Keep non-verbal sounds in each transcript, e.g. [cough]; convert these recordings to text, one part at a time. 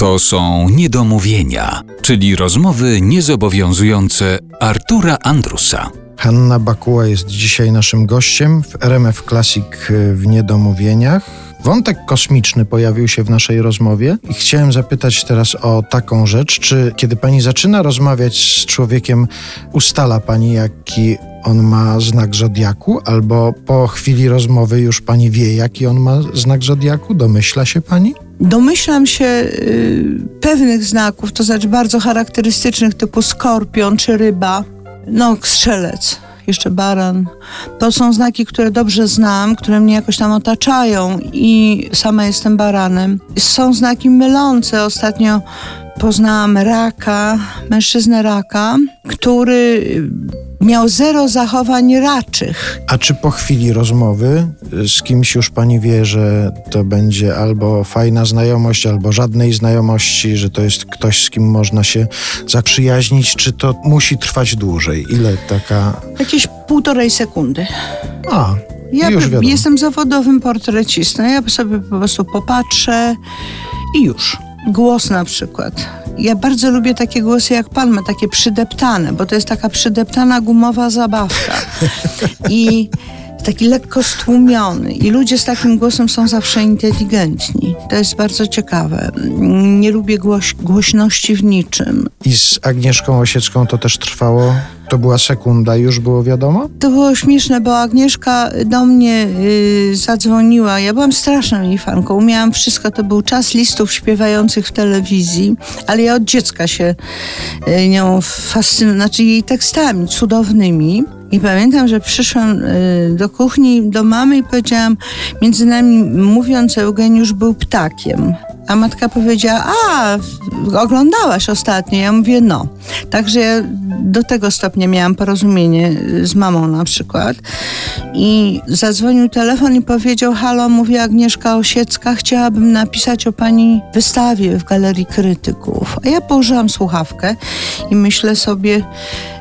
To są niedomówienia, czyli rozmowy niezobowiązujące Artura Andrusa. Hanna Bakuła jest dzisiaj naszym gościem w RMF Classic w Niedomówieniach. Wątek kosmiczny pojawił się w naszej rozmowie i chciałem zapytać teraz o taką rzecz, czy kiedy pani zaczyna rozmawiać z człowiekiem, ustala pani, jaki on ma znak zodiaku, albo po chwili rozmowy już pani wie, jaki on ma znak zodiaku? Domyśla się pani? Domyślam się y, pewnych znaków, to znaczy bardzo charakterystycznych, typu skorpion czy ryba, no strzelec jeszcze baran. To są znaki, które dobrze znam, które mnie jakoś tam otaczają i sama jestem baranem. Są znaki mylące. Ostatnio poznałam raka, mężczyznę raka, który miał zero zachowań raczych. A czy po chwili rozmowy z kimś już pani wie, że to będzie albo fajna znajomość, albo żadnej znajomości, że to jest ktoś, z kim można się zaprzyjaźnić, czy to musi trwać dłużej? Ile taka. Jakieś półtorej sekundy. A, ja już jestem zawodowym portrecistą. Ja sobie po prostu popatrzę i już. Głos na przykład. Ja bardzo lubię takie głosy jak pan ma, takie przydeptane, bo to jest taka przydeptana gumowa zabawka. I taki lekko stłumiony. I ludzie z takim głosem są zawsze inteligentni. To jest bardzo ciekawe. Nie lubię głoś głośności w niczym. I z Agnieszką Osiecką to też trwało to była sekunda, już było wiadomo? To było śmieszne, bo Agnieszka do mnie y, zadzwoniła. Ja byłam straszną jej fanką. Umiałam wszystko. To był czas listów śpiewających w telewizji, ale ja od dziecka się y, nią fascynowałam, znaczy jej tekstami cudownymi. I pamiętam, że przyszłam y, do kuchni, do mamy i powiedziałam, między nami mówiąc, Eugeniusz był ptakiem. A matka powiedziała, a oglądałaś ostatnio. Ja mówię, no. Także ja do tego stopnia miałam porozumienie z mamą na przykład. I zadzwonił telefon i powiedział, halo, mówi Agnieszka Osiecka, chciałabym napisać o pani wystawie w Galerii Krytyków. A ja położyłam słuchawkę i myślę sobie,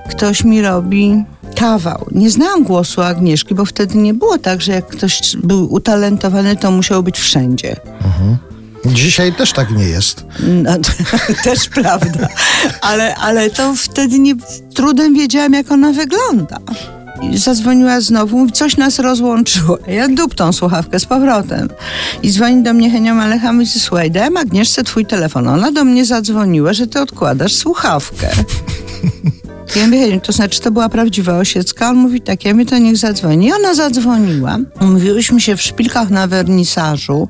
ktoś mi robi kawał. Nie znałam głosu Agnieszki, bo wtedy nie było tak, że jak ktoś był utalentowany, to musiał być wszędzie. Mhm. Dzisiaj też tak nie jest. No, [laughs] też prawda. Ale, ale to wtedy nie, trudem wiedziałam, jak ona wygląda. I zadzwoniła znowu, mówi, coś nas rozłączyło. Ja duptą słuchawkę z powrotem. I dzwoni do mnie Henia Malecha, mówi, słuchaj, dałem Agnieszce twój telefon. Ona do mnie zadzwoniła, że ty odkładasz słuchawkę. [laughs] Ja mówię, to znaczy to była prawdziwa Osiecka? On mówi tak, ja mówię, to niech zadzwoni. I ona zadzwoniła. Mówiłyśmy się w szpilkach na wernisażu.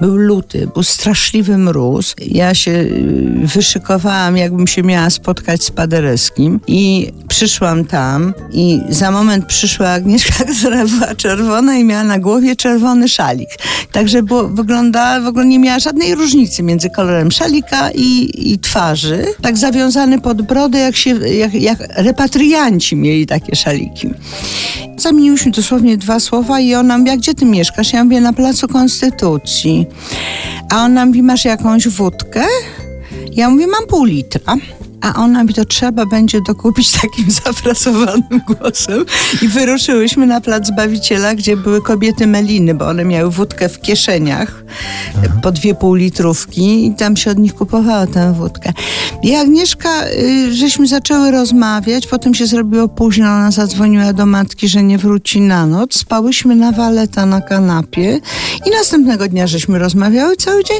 Był luty, był straszliwy mróz. Ja się y, wyszykowałam, jakbym się miała spotkać z Paderewskim i przyszłam tam i za moment przyszła Agnieszka, [laughs] która była czerwona i miała na głowie czerwony szalik. Także było, wyglądała, w ogóle nie miała żadnej różnicy między kolorem szalika i, i twarzy. Tak zawiązany pod brodę, jak się, jak, jak repatrianci mieli takie szaliki. Zamieniłyśmy dosłownie dwa słowa i ona mówi, a gdzie ty mieszkasz? Ja mówię, na Placu Konstytucji. A ona mówi, masz jakąś wódkę? Ja mówię, mam pół litra. A ona mi to trzeba będzie dokupić [laughs] takim zafrasowanym głosem. I wyruszyłyśmy na plac Zbawiciela, gdzie były kobiety meliny, bo one miały wódkę w kieszeniach Aha. po dwie półlitrówki i tam się od nich kupowała tę wódkę. I Agnieszka, y, żeśmy zaczęły rozmawiać, potem się zrobiło późno, ona zadzwoniła do matki, że nie wróci na noc. Spałyśmy na waleta na kanapie i następnego dnia żeśmy rozmawiały cały dzień.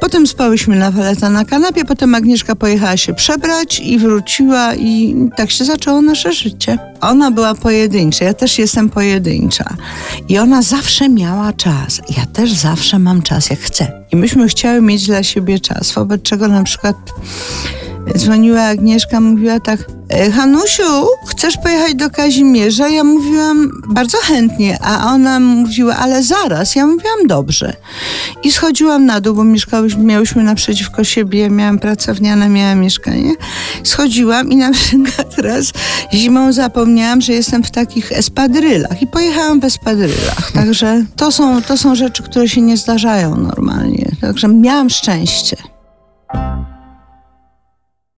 Potem spałyśmy na waleta na kanapie, potem Agnieszka pojechała się przebrać i wróciła i tak się zaczęło nasze życie. Ona była pojedyncza, ja też jestem pojedyncza. I ona zawsze miała czas. Ja też zawsze mam czas, jak chcę. I myśmy chciały mieć dla siebie czas, wobec czego na przykład dzwoniła Agnieszka, mówiła tak, e, Hanusiu, chcesz pojechać do Kazimierza? Ja mówiłam bardzo chętnie, a ona mówiła, ale zaraz. Ja mówiłam dobrze. I schodziłam na dół, bo mieszkałyśmy, miałyśmy naprzeciwko siebie, miałam pracowniane, miałam mieszkanie. Schodziłam i na przykład [laughs] raz zimą zapomniałam, że jestem w takich espadrylach i pojechałam w espadrylach. Także to są, to są rzeczy, które się nie zdarzają normalnie. Także miałam szczęście.